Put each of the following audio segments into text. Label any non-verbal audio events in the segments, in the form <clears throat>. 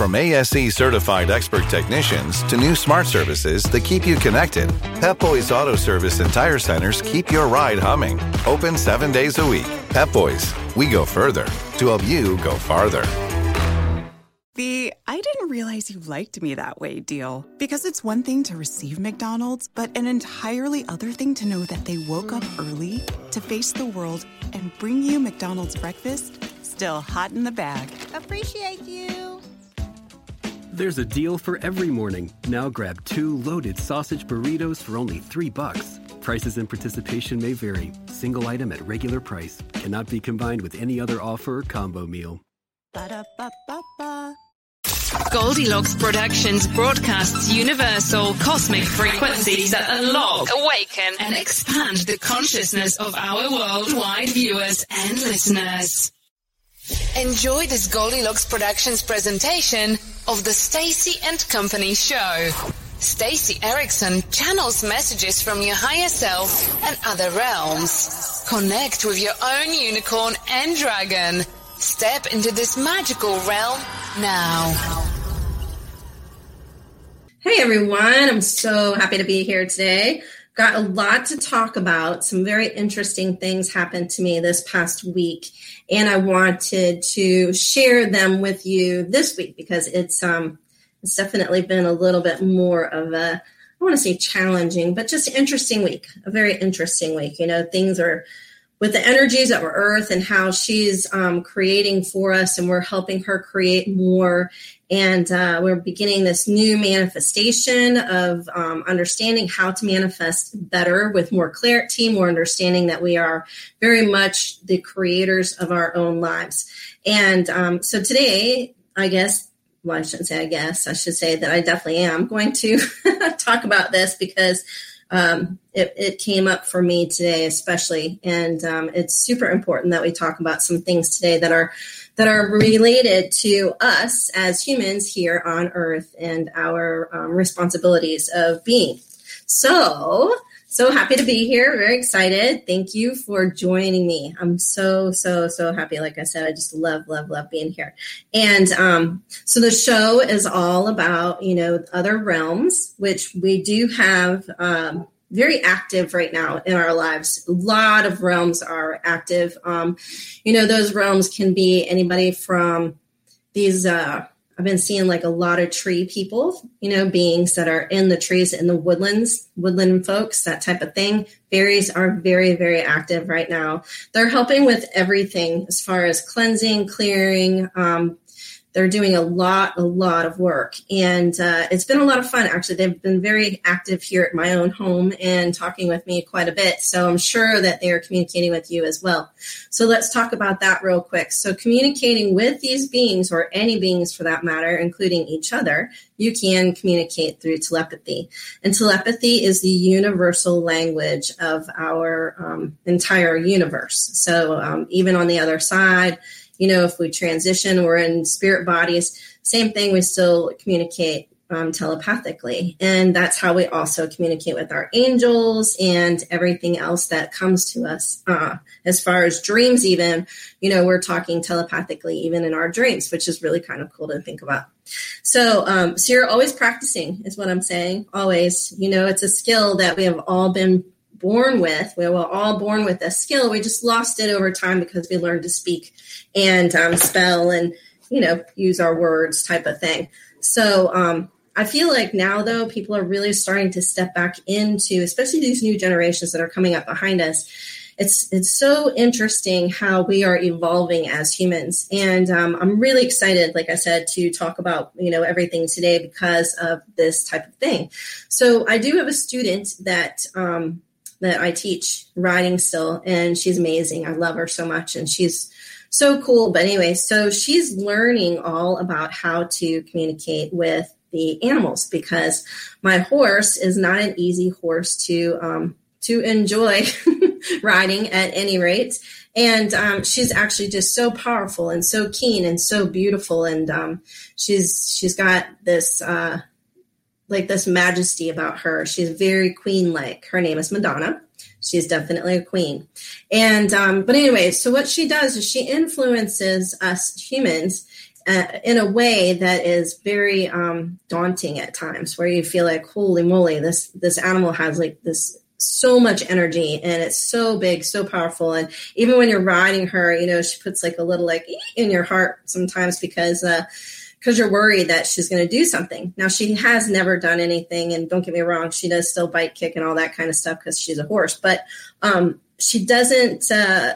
From ASE certified expert technicians to new smart services that keep you connected, Pep Boys Auto Service and Tire Centers keep your ride humming. Open seven days a week. Pep Boys, we go further to help you go farther. The I didn't realize you liked me that way deal. Because it's one thing to receive McDonald's, but an entirely other thing to know that they woke up early to face the world and bring you McDonald's breakfast still hot in the bag. Appreciate you. There's a deal for every morning. Now grab two loaded sausage burritos for only three bucks. Prices and participation may vary. Single item at regular price cannot be combined with any other offer or combo meal. Ba-da-ba-ba-ba. Goldilocks Productions broadcasts universal cosmic frequencies that unlock, awaken, and expand the consciousness of our worldwide viewers and listeners. Enjoy this Goldilocks Productions presentation of the Stacy and Company show. Stacy Erickson channels messages from your higher self and other realms. Connect with your own unicorn and dragon. Step into this magical realm now. Hey everyone, I'm so happy to be here today. Got a lot to talk about. Some very interesting things happened to me this past week, and I wanted to share them with you this week because it's um it's definitely been a little bit more of a I want to say challenging, but just interesting week. A very interesting week. You know, things are with the energies of Earth and how she's um, creating for us, and we're helping her create more. And uh, we're beginning this new manifestation of um, understanding how to manifest better with more clarity, more understanding that we are very much the creators of our own lives. And um, so today, I guess well, I shouldn't say I guess, I should say that I definitely am going to <laughs> talk about this because um, it, it, came up for me today, especially, and um, it's super important that we talk about some things today that are that are related to us as humans here on Earth and our um, responsibilities of being. So, so happy to be here. Very excited. Thank you for joining me. I'm so, so, so happy. Like I said, I just love, love, love being here. And um, so the show is all about, you know, other realms, which we do have um, very active right now in our lives. A lot of realms are active. Um, you know, those realms can be anybody from these, uh, I've been seeing like a lot of tree people, you know, beings that are in the trees in the woodlands, woodland folks, that type of thing. Fairies are very, very active right now. They're helping with everything as far as cleansing, clearing, um, they're doing a lot, a lot of work. And uh, it's been a lot of fun, actually. They've been very active here at my own home and talking with me quite a bit. So I'm sure that they are communicating with you as well. So let's talk about that real quick. So, communicating with these beings, or any beings for that matter, including each other, you can communicate through telepathy. And telepathy is the universal language of our um, entire universe. So, um, even on the other side, you know, if we transition, we're in spirit bodies, same thing, we still communicate um, telepathically. And that's how we also communicate with our angels and everything else that comes to us. Uh, as far as dreams, even, you know, we're talking telepathically even in our dreams, which is really kind of cool to think about. So, um, so you're always practicing, is what I'm saying. Always, you know, it's a skill that we have all been born with. We were all born with a skill. We just lost it over time because we learned to speak and um, spell and, you know, use our words type of thing. So, um, I feel like now, though, people are really starting to step back into, especially these new generations that are coming up behind us. It's it's so interesting how we are evolving as humans, and um, I'm really excited, like I said, to talk about you know everything today because of this type of thing. So I do have a student that um, that I teach riding still, and she's amazing. I love her so much, and she's so cool. But anyway, so she's learning all about how to communicate with the animals because my horse is not an easy horse to um, to enjoy <laughs> riding at any rate. And um, she's actually just so powerful and so keen and so beautiful. And um, she's she's got this uh, like this majesty about her. She's very queen like. Her name is Madonna. She's definitely a queen. And um, but anyway, so what she does is she influences us humans uh, in a way that is very um, daunting at times, where you feel like, holy moly, this this animal has like this so much energy and it's so big, so powerful. And even when you're riding her, you know, she puts like a little like in your heart sometimes because uh because you're worried that she's going to do something. Now she has never done anything, and don't get me wrong, she does still bite, kick, and all that kind of stuff because she's a horse. But um, she doesn't. Uh,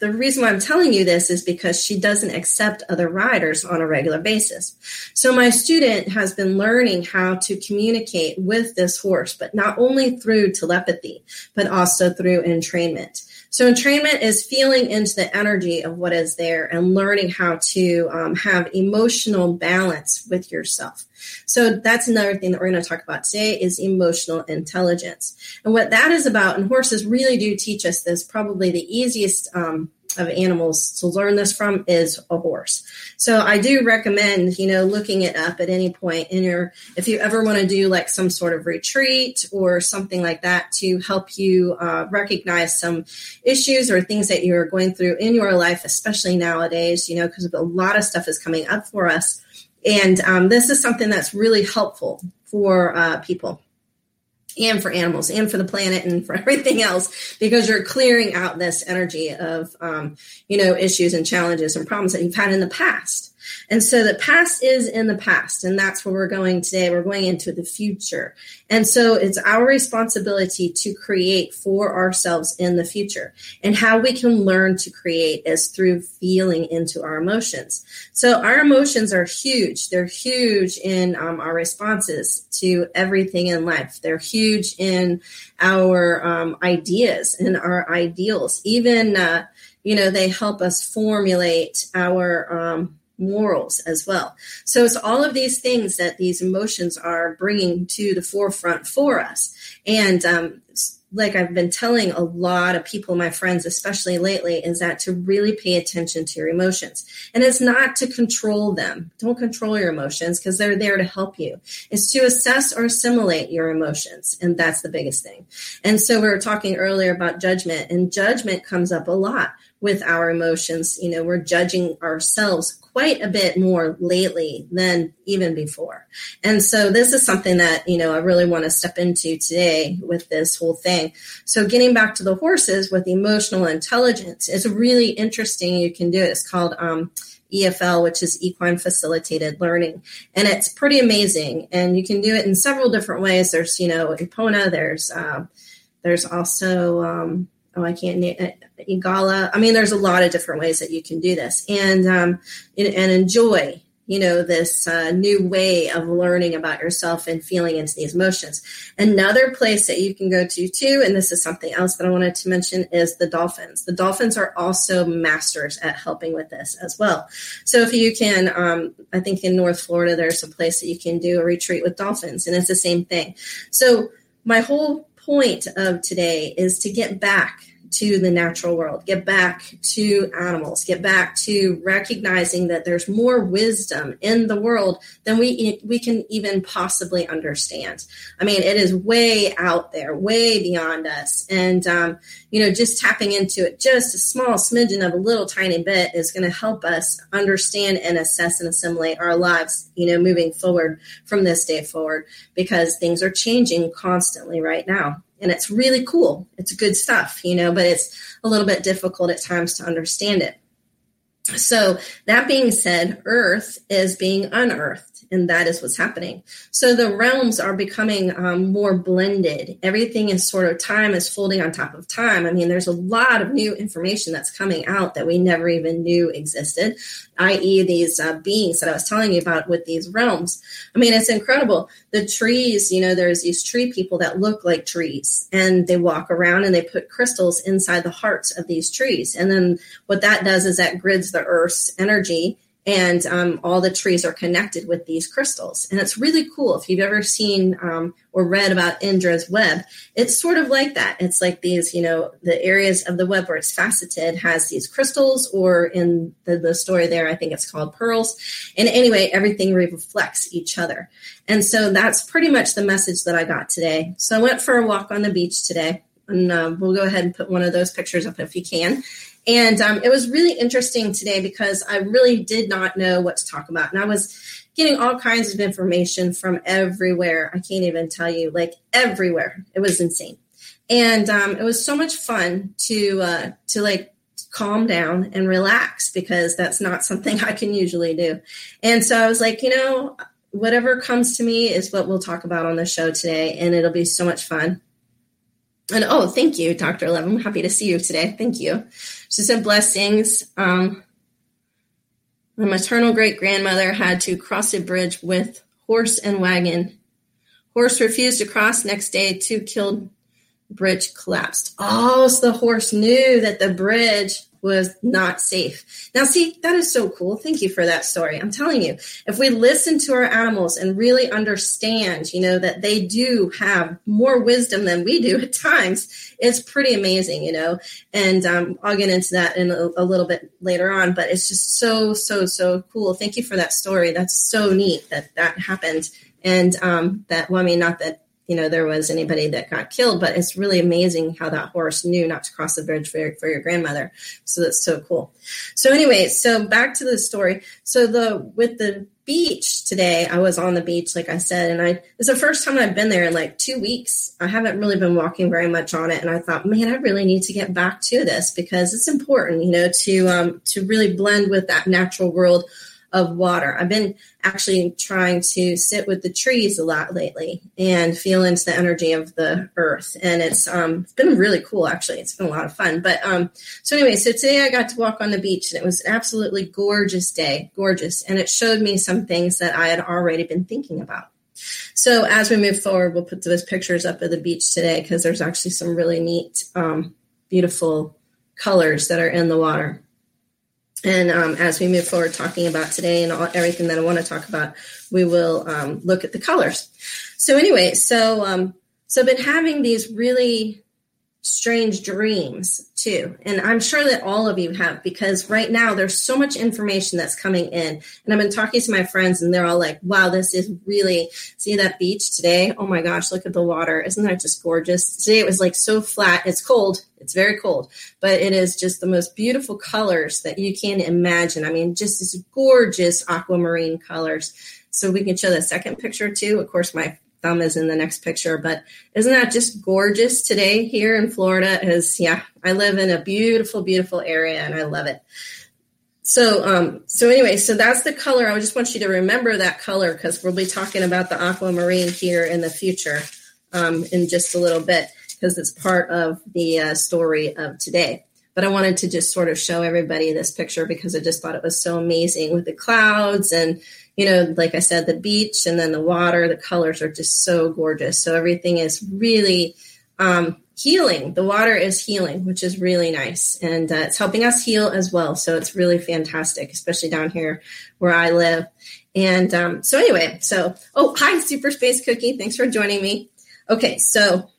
the reason why I'm telling you this is because she doesn't accept other riders on a regular basis. So my student has been learning how to communicate with this horse, but not only through telepathy, but also through entrainment. So entrainment is feeling into the energy of what is there and learning how to um, have emotional balance with yourself. So that's another thing that we're going to talk about today is emotional intelligence. And what that is about, and horses really do teach us this, probably the easiest um, of animals to learn this from is a horse. So I do recommend, you know, looking it up at any point in your, if you ever want to do like some sort of retreat or something like that to help you uh, recognize some issues or things that you're going through in your life, especially nowadays, you know, because a lot of stuff is coming up for us. And um, this is something that's really helpful for uh, people and for animals and for the planet and for <laughs> everything else because you're clearing out this energy of um, you know issues and challenges and problems that you've had in the past and so the past is in the past, and that's where we're going today. We're going into the future. And so it's our responsibility to create for ourselves in the future. And how we can learn to create is through feeling into our emotions. So our emotions are huge. They're huge in um, our responses to everything in life. They're huge in our um, ideas and our ideals. Even, uh, you know, they help us formulate our um, morals as well. So it's all of these things that these emotions are bringing to the forefront for us. And um, like I've been telling a lot of people, my friends, especially lately, is that to really pay attention to your emotions. And it's not to control them. Don't control your emotions because they're there to help you. It's to assess or assimilate your emotions. And that's the biggest thing. And so we were talking earlier about judgment, and judgment comes up a lot with our emotions. You know, we're judging ourselves quite a bit more lately than even before. And so this is something that, you know, I really want to step into today with this whole thing. So getting back to the horses with emotional intelligence is really interesting. You can do it. It's called, um, EFL, which is equine facilitated learning. And it's pretty amazing. And you can do it in several different ways. There's, you know, Epona, there's, uh, there's also, um, oh, I can't name uh, Eagala. I mean, there's a lot of different ways that you can do this, and um, and enjoy, you know, this uh, new way of learning about yourself and feeling into these emotions. Another place that you can go to too, and this is something else that I wanted to mention, is the dolphins. The dolphins are also masters at helping with this as well. So if you can, um, I think in North Florida, there's a place that you can do a retreat with dolphins, and it's the same thing. So my whole point of today is to get back to the natural world, get back to animals, get back to recognizing that there's more wisdom in the world than we we can even possibly understand. I mean, it is way out there, way beyond us, and um, you know, just tapping into it just a small smidgen of a little tiny bit is going to help us understand and assess and assimilate our lives, you know, moving forward from this day forward because things are changing constantly right now. And it's really cool. It's good stuff, you know, but it's a little bit difficult at times to understand it. So, that being said, Earth is being unearthed and that is what's happening. So the realms are becoming um, more blended. Everything is sort of time is folding on top of time. I mean, there's a lot of new information that's coming out that we never even knew existed, i.e., these uh, beings that I was telling you about with these realms. I mean, it's incredible. The trees, you know, there's these tree people that look like trees, and they walk around and they put crystals inside the hearts of these trees. And then what that does is that grids the earth's energy and um, all the trees are connected with these crystals. And it's really cool. If you've ever seen um, or read about Indra's web, it's sort of like that. It's like these, you know, the areas of the web where it's faceted has these crystals, or in the, the story there, I think it's called pearls. And anyway, everything reflects each other. And so that's pretty much the message that I got today. So I went for a walk on the beach today. And uh, we'll go ahead and put one of those pictures up if you can. And um, it was really interesting today because I really did not know what to talk about. And I was getting all kinds of information from everywhere. I can't even tell you, like everywhere. It was insane. And um, it was so much fun to uh, to like calm down and relax because that's not something <laughs> I can usually do. And so I was like, you know, whatever comes to me is what we'll talk about on the show today, and it'll be so much fun. And oh, thank you, Dr. Love. I'm happy to see you today. Thank you. She said blessings. Um, my maternal great grandmother had to cross a bridge with horse and wagon. Horse refused to cross. Next day, two killed. Bridge collapsed. Oh, so the horse knew that the bridge was not safe. Now, see, that is so cool. Thank you for that story. I'm telling you, if we listen to our animals and really understand, you know, that they do have more wisdom than we do at times, it's pretty amazing, you know. And um, I'll get into that in a, a little bit later on, but it's just so, so, so cool. Thank you for that story. That's so neat that that happened. And um, that, well, I mean, not that you know there was anybody that got killed but it's really amazing how that horse knew not to cross the bridge for your, for your grandmother. So that's so cool. So anyway so back to the story. So the with the beach today i was on the beach like i said and i it's the first time i've been there in like two weeks. I haven't really been walking very much on it and i thought man i really need to get back to this because it's important you know to um to really blend with that natural world of water. I've been actually trying to sit with the trees a lot lately and feel into the energy of the earth. And it's um, it's been really cool actually. It's been a lot of fun. But um, so anyway, so today I got to walk on the beach and it was an absolutely gorgeous day, gorgeous. And it showed me some things that I had already been thinking about. So as we move forward, we'll put those pictures up of the beach today because there's actually some really neat, um, beautiful colors that are in the water. And um, as we move forward talking about today and all, everything that I want to talk about, we will um, look at the colors. So anyway, so um, so I've been having these really strange dreams too. And I'm sure that all of you have because right now there's so much information that's coming in. And I've been talking to my friends and they're all like, wow, this is really see that beach today. Oh my gosh, look at the water. Isn't that just gorgeous? Today it was like so flat. It's cold. It's very cold, but it is just the most beautiful colors that you can imagine. I mean, just these gorgeous aquamarine colors. So we can show the second picture too. Of course, my thumb is in the next picture. But isn't that just gorgeous today here in Florida? Is yeah, I live in a beautiful, beautiful area and I love it. So, um, so anyway, so that's the color. I just want you to remember that color because we'll be talking about the aquamarine here in the future um, in just a little bit because it's part of the uh, story of today. But I wanted to just sort of show everybody this picture because I just thought it was so amazing with the clouds and you know, like I said, the beach and then the water, the colors are just so gorgeous. So everything is really um, healing. The water is healing, which is really nice. And uh, it's helping us heal as well. So it's really fantastic, especially down here where I live. And um, so, anyway, so, oh, hi, Super Space Cookie. Thanks for joining me. Okay, so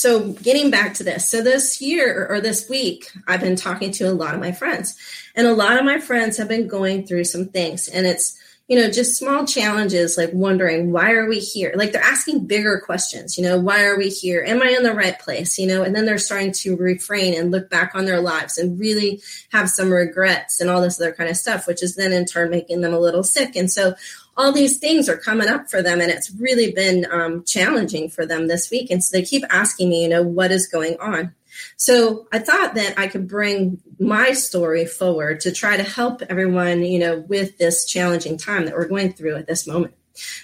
so getting back to this so this year or this week i've been talking to a lot of my friends and a lot of my friends have been going through some things and it's you know just small challenges like wondering why are we here? Like they're asking bigger questions you know why are we here? Am i in the right place you know? And then they're starting to refrain and look back on their lives and really have some regrets and all this other kind of stuff which is then in turn making them a little sick. And so all these things are coming up for them and it's really been um, challenging for them this week and so they keep asking me you know what is going on? So i thought that i could bring my story forward to try to help everyone you know with this challenging time that we're going through at this moment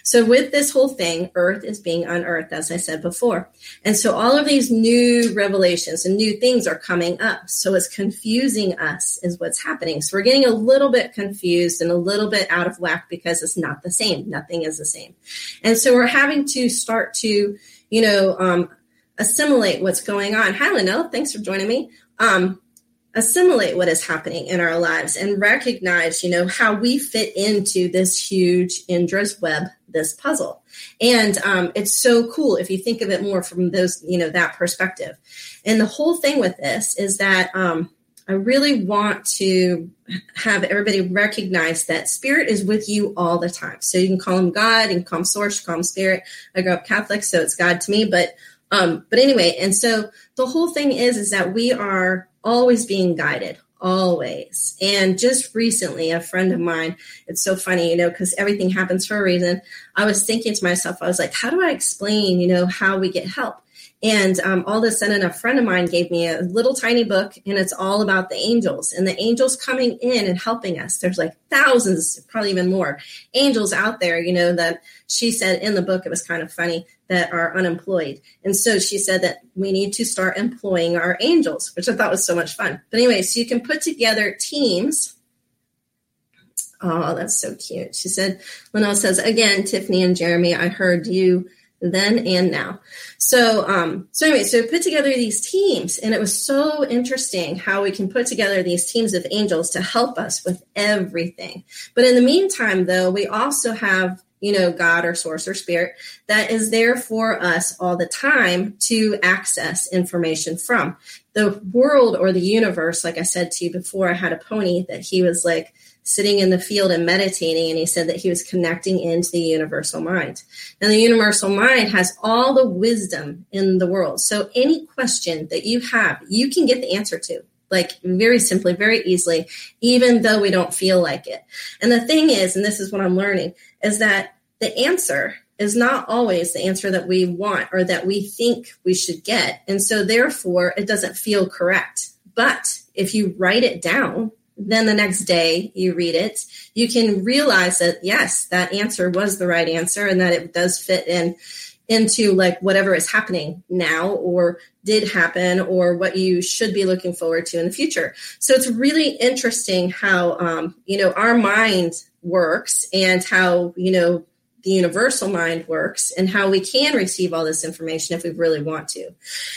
so, with this whole thing, Earth is being unearthed, as I said before. And so, all of these new revelations and new things are coming up. So, it's confusing us, is what's happening. So, we're getting a little bit confused and a little bit out of whack because it's not the same. Nothing is the same. And so, we're having to start to, you know, um, assimilate what's going on. Hi, Linnell. Thanks for joining me. Um, assimilate what is happening in our lives and recognize, you know, how we fit into this huge Indra's web, this puzzle. And um, it's so cool if you think of it more from those, you know, that perspective. And the whole thing with this is that um, I really want to have everybody recognize that spirit is with you all the time. So you can call him God and call him source, call him spirit. I grew up Catholic, so it's God to me. But um, but anyway, and so the whole thing is is that we are always being guided always. And just recently a friend of mine it's so funny you know because everything happens for a reason. I was thinking to myself i was like how do i explain you know how we get help and um, all of a sudden, a friend of mine gave me a little tiny book, and it's all about the angels and the angels coming in and helping us. There's like thousands, probably even more angels out there, you know, that she said in the book, it was kind of funny, that are unemployed. And so she said that we need to start employing our angels, which I thought was so much fun. But anyway, so you can put together teams. Oh, that's so cute. She said, Linnell says, again, Tiffany and Jeremy, I heard you then and now. So, um, so anyway, so put together these teams, and it was so interesting how we can put together these teams of angels to help us with everything. But in the meantime, though, we also have you know, God or source or spirit that is there for us all the time to access information from. The world or the universe, like I said to you before, I had a pony that he was like, sitting in the field and meditating, and he said that he was connecting into the universal mind. And the universal mind has all the wisdom in the world. So any question that you have, you can get the answer to. Like very simply, very easily, even though we don't feel like it. And the thing is, and this is what I'm learning, is that the answer is not always the answer that we want or that we think we should get. And so, therefore, it doesn't feel correct. But if you write it down then the next day you read it, you can realize that yes, that answer was the right answer and that it does fit in into like whatever is happening now or did happen or what you should be looking forward to in the future. So it's really interesting how um, you know our mind works and how you know the universal mind works and how we can receive all this information if we really want to.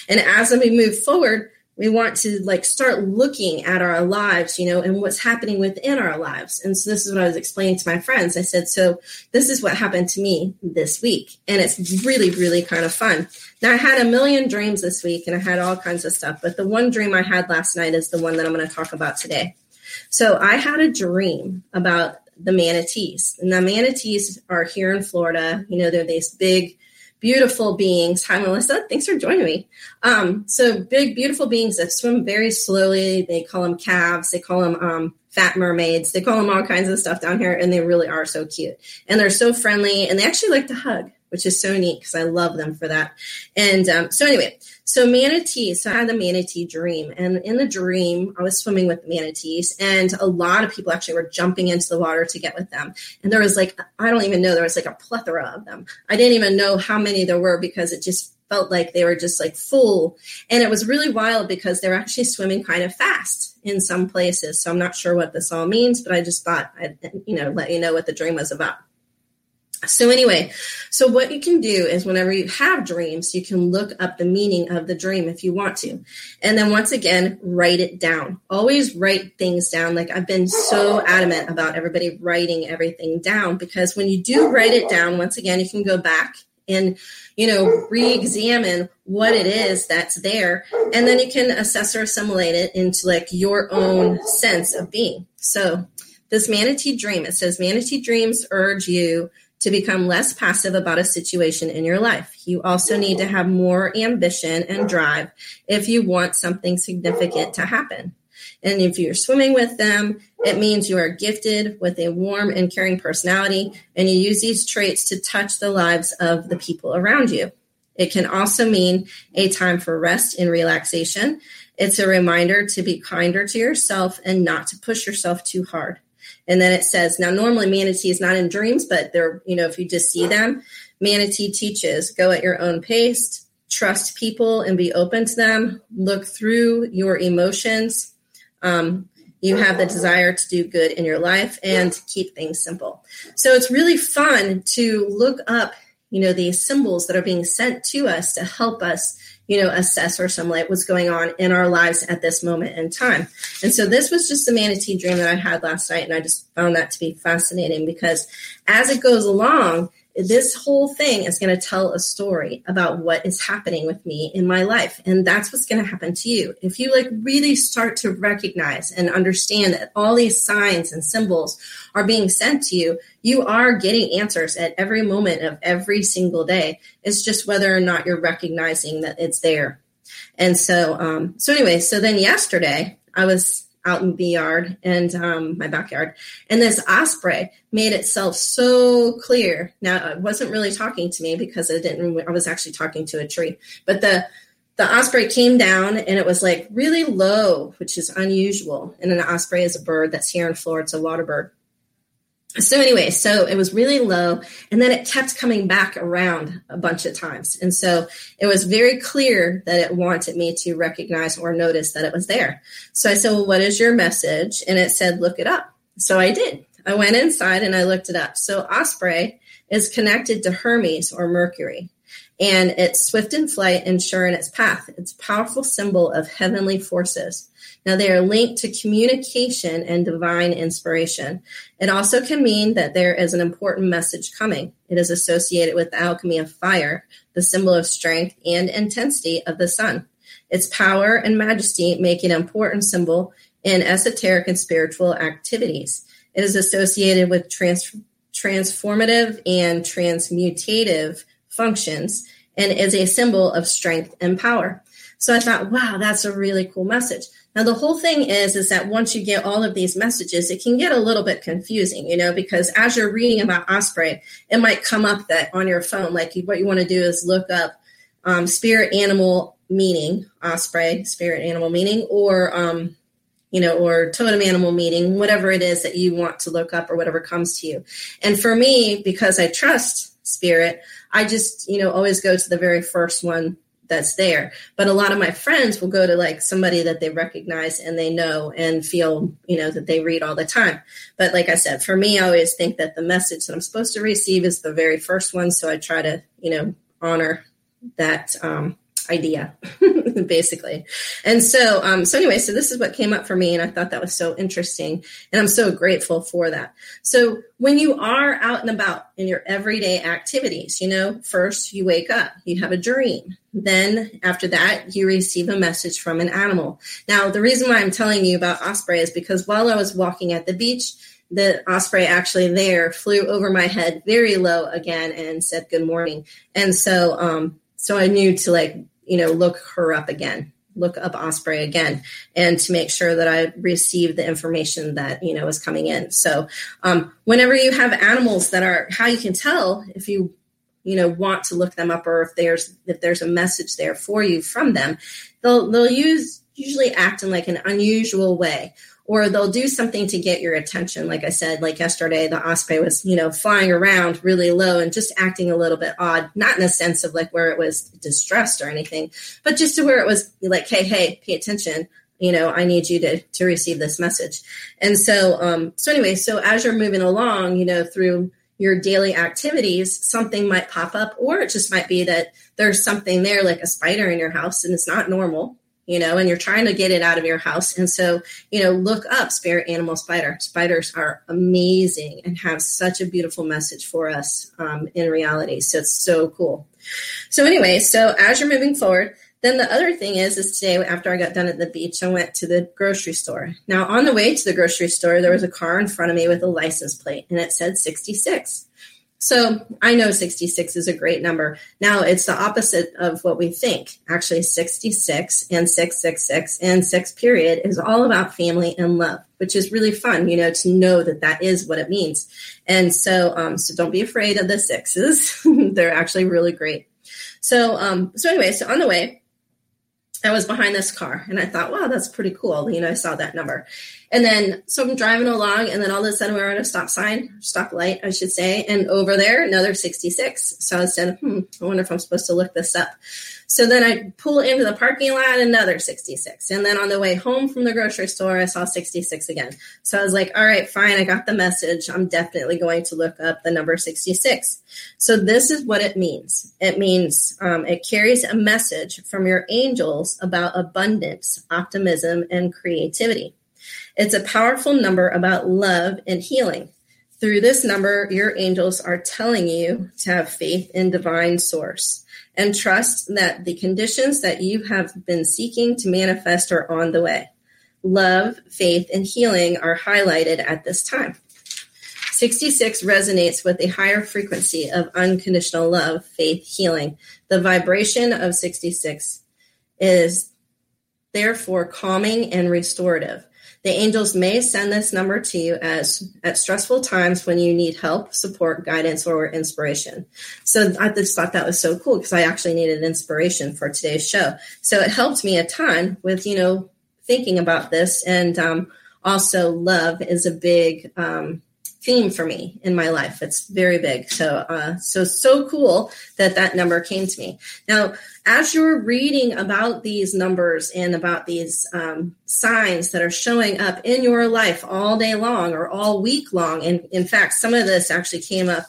And as we move forward, we want to like start looking at our lives you know and what's happening within our lives. And so this is what i was explaining to my friends. I said so this is what happened to me this week. And it's really really kind of fun. Now i had a million dreams this week and i had all kinds of stuff but the one dream i had last night is the one that i'm going to talk about today. So i had a dream about the manatees. And the manatees are here in florida. You know they're these big beautiful beings. Hi, Melissa. Thanks for joining me. Um, so big, beautiful beings that swim very slowly. They call them calves. They call them um, fat mermaids. They call them all kinds of stuff down here, and they really are so cute. And they're so friendly, and they actually like to hug, which is so neat because I love them for that. And um, so anyway, so manatees. So I had a manatee dream, and in the dream, I was swimming with manatees, and a lot of people actually were jumping into the water to get with them. And there was like I don't even know there was like a plethora of them. I didn't even know how many there were because it just felt like they were just like full, and it was really wild because they were actually swimming kind of fast in some places. So I'm not sure what this all means, but I just thought I'd you know let you know what the dream was about. So, anyway, so what you can do is whenever you have dreams, you can look up the meaning of the dream if you want to. And then once again, write it down. Always write things down. Like I've been so adamant about everybody writing everything down because when you do write it down, once again, you can go back and you know re-examine what it is that's there and then you can assess or assimilate it into like your own sense of being so this manatee dream it says manatee dreams urge you to become less passive about a situation in your life. You also need to have more ambition and drive if you want something significant to happen. And if you're swimming with them, it means you are gifted with a warm and caring personality, and you use these traits to touch the lives of the people around you. It can also mean a time for rest and relaxation. It's a reminder to be kinder to yourself and not to push yourself too hard. And then it says, now normally manatee is not in dreams, but they're, you know, if you just see them, manatee teaches go at your own pace, trust people and be open to them, look through your emotions. Um, you have the desire to do good in your life and keep things simple. So it's really fun to look up, you know, these symbols that are being sent to us to help us you know, assess or assimilate what's going on in our lives at this moment in time. And so this was just a manatee dream that I had last night, and I just found that to be fascinating because as it goes along, this whole thing is going to tell a story about what is happening with me in my life and that's what's going to happen to you. If you like really start to recognize and understand that all these signs and symbols are being sent to you you are getting answers at every moment of every single day. It's just whether or not you're recognizing that it's there. And so um so anyway so then yesterday i was out in the yard and um, my backyard. And this osprey made itself so clear. Now it wasn't really talking to me because it didn't. I was actually talking to a tree. But the the osprey came down and it was like really low, which is unusual. And an osprey is a bird that's here in Florida. It's a water bird so anyway so it was really low and then it kept coming back around a bunch of times. And so it was very clear that it wanted me to recognize or notice that it was there. So i said well what is your message? And it said look it up. So i did. I went inside and i looked it up. So osprey is connected to hermes or mercury and it's swift in flight and sure in its path. It's a powerful symbol of heavenly forces now, they are linked to communication and divine inspiration. It also can mean that there is an important message coming. It is associated with the alchemy of fire, the symbol of strength and intensity of the sun. Its power and majesty make it an important symbol in esoteric and spiritual activities. It is associated with trans- transformative and transmutative functions and is a symbol of strength and power. So I thought, wow, that's a really cool message. Now the whole thing is is that once you get all of these messages, it can get a little bit confusing, you know, because as you're reading about Osprey, it might come up that on your phone, like what you want to do is look up um, spirit animal meaning, Osprey, spirit animal meaning, or um, you know, or totem animal meaning, whatever it is that you want to look up or whatever comes to you. And for me, because I trust spirit, I just, you know, always go to the very first one that's there. But a lot of my friends will go to like somebody that they recognize and they know and feel, you know, that they read all the time. But like I said, for me, I always think that the message that I'm supposed to receive is the very first one. So I try to, you know, honor that um, idea <laughs> basically. And so um so anyway so this is what came up for me and i thought that was so interesting and i'm so grateful for that. So when you are out and about in your everyday activities you know first you wake up you have a dream. Then after that you receive a message from an animal. Now the reason why i'm telling you about osprey is because while i was walking at the beach the osprey actually there flew over my head very low again and said good morning. And so um so i knew to like you know, look her up again, look up Osprey again, and to make sure that I receive the information that, you know, is coming in. So um, whenever you have animals that are, how you can tell if you, you know, want to look them up or if there's, if there's a message there for you from them, they'll, they'll use, usually act in like an unusual way or they'll do something to get your attention. Like I said, like yesterday, the osprey was, you know, flying around really low and just acting a little bit odd, not in a sense of like where it was distressed or anything, but just to where it was like, hey, hey, pay attention. You know, I need you to to receive this message. And so, um, so anyway, so as you're moving along, you know, through your daily activities, something might pop up, or it just might be that there's something there, like a spider in your house, and it's not normal you know, and you're trying to get it out of your house. And so, you know, look up spirit animal spider. Spiders are amazing and have such a beautiful message for us um, in reality. So it's so cool. So anyway, so as you're moving forward, then the other thing is, is today after I got done at the beach, I went to the grocery store. Now on the way to the grocery store, there was a car in front of me with a license plate, and it said 66. So I know 66 is a great number. Now it's the opposite of what we think. Actually, 66 and 666 and six period is all about family and love, which is really fun, you know, to know that that is what it means. And so, um, so don't be afraid of the sixes. <laughs> They're actually really great. So, um, so anyway, so on the way, I was behind this car and I thought, wow, that's pretty cool. You know, I saw that number. And then, so I'm driving along and then all of a sudden we're at a stop sign, stop light, I should say. And over there, another 66. So I said, hmm, I wonder if I'm supposed to look this up. So then I pull into the parking lot, another 66. And then on the way home from the grocery store, I saw 66 again. So I was like, all right, fine. I got the message. I'm definitely going to look up the number 66. So this is what it means it means um, it carries a message from your angels about abundance, optimism, and creativity. It's a powerful number about love and healing. Through this number, your angels are telling you to have faith in divine source and trust that the conditions that you have been seeking to manifest are on the way. Love, faith, and healing are highlighted at this time. 66 resonates with a higher frequency of unconditional love, faith, healing. The vibration of 66 is therefore calming and restorative. The angels may send this number to you as at stressful times when you need help, support, guidance, or inspiration. So I just thought that was so cool because I actually needed inspiration for today's show. So it helped me a ton with you know thinking about this, and um, also love is a big um, theme for me in my life. It's very big. So, uh, so, so cool that that number came to me. Now, as you're reading about these numbers and about these um, signs that are showing up in your life all day long or all week long, and in fact, some of this actually came up,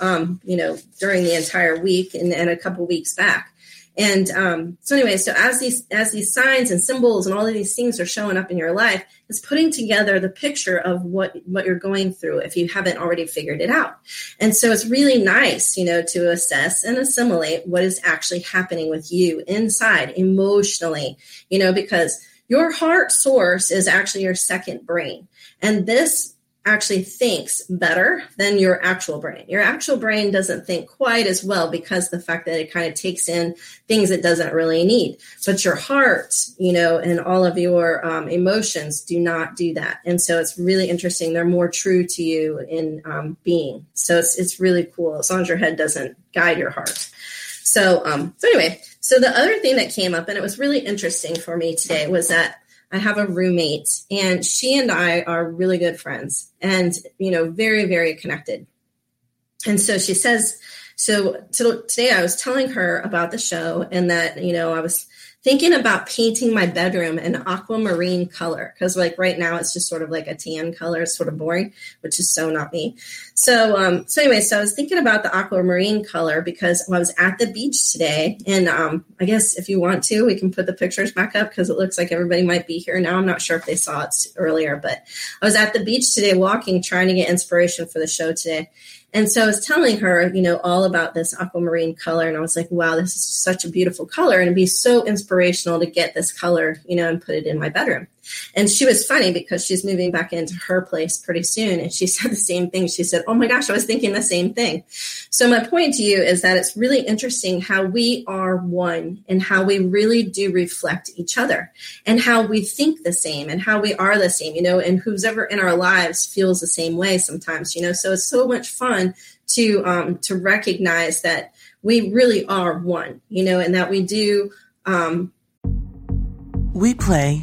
um, you know, during the entire week and, and a couple weeks back. And um, so anyway, so as these as these signs and symbols and all of these things are showing up in your life, it's putting together the picture of what what you're going through if you haven't already figured it out. And so it's really nice, you know, to assess and assimilate what is actually happening with you inside emotionally, you know, because your heart source is actually your second brain. And this actually thinks better than your actual brain. Your actual brain doesn't think quite as well because the fact that it kind of takes in things it doesn't really need. But your heart, you know, and all of your um, emotions do not do that. And so it's really interesting. They're more true to you in um, being. So it's, it's really cool as long as your head doesn't guide your heart. So, um, so anyway, so the other thing that came up, and it was really interesting for me today, was that I have a roommate, and she and I are really good friends and, you know, very, very connected. And so she says, so today I was telling her about the show and that, you know, I was thinking about painting my bedroom an aquamarine color because like right now it's just sort of like a tan color it's sort of boring which is so not me. So um so anyway so i was thinking about the aquamarine color because i was at the beach today and um i guess if you want to we can put the pictures back up because it looks like everybody might be here now. I'm not sure if they saw it earlier but i was at the beach today walking trying to get inspiration for the show today and so I was telling her, you know, all about this aquamarine color. And I was like, wow, this is such a beautiful color. And it'd be so inspirational to get this color, you know, and put it in my bedroom. And she was funny because she's moving back into her place pretty soon. And she <laughs> said the same thing. She said, Oh my gosh, I was thinking the same thing. So, my point to you is that it's really interesting how we are one and how we really do reflect each other and how we think the same and how we are the same, you know, and who's ever in our lives feels the same way sometimes, you know. So, it's so much fun to um, to recognize that we really are one, you know, and that we do. Um, we play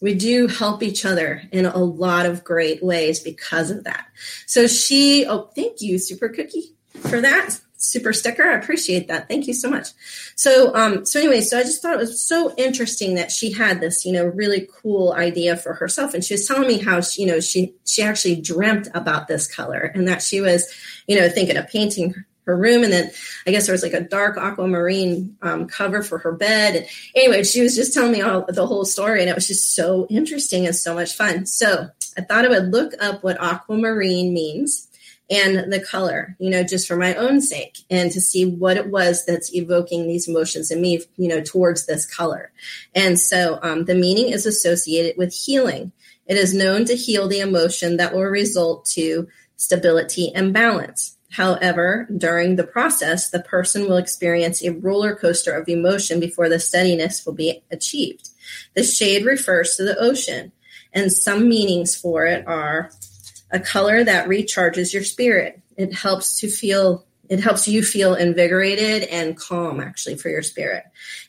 we do help each other in a lot of great ways because of that. So she, oh, thank you, Super Cookie, for that super sticker. I appreciate that. Thank you so much. So, um, so anyway, so I just thought it was so interesting that she had this, you know, really cool idea for herself. And she was telling me how, she, you know, she, she actually dreamt about this color and that she was, you know, thinking of painting her room. And then I guess there was like a dark aquamarine um, cover for her bed. And anyway, she was just telling me all the whole story and it was just so interesting and so much fun. So I thought I would look up what aquamarine means and the color, you know, just for my own sake and to see what it was that's evoking these emotions in me, you know, towards this color. And so um, the meaning is associated with healing. It is known to heal the emotion that will result to stability and balance. However, during the process, the person will experience a roller coaster of emotion before the steadiness will be achieved. The shade refers to the ocean, and some meanings for it are a color that recharges your spirit. It helps to feel it helps you feel invigorated and calm actually for your spirit.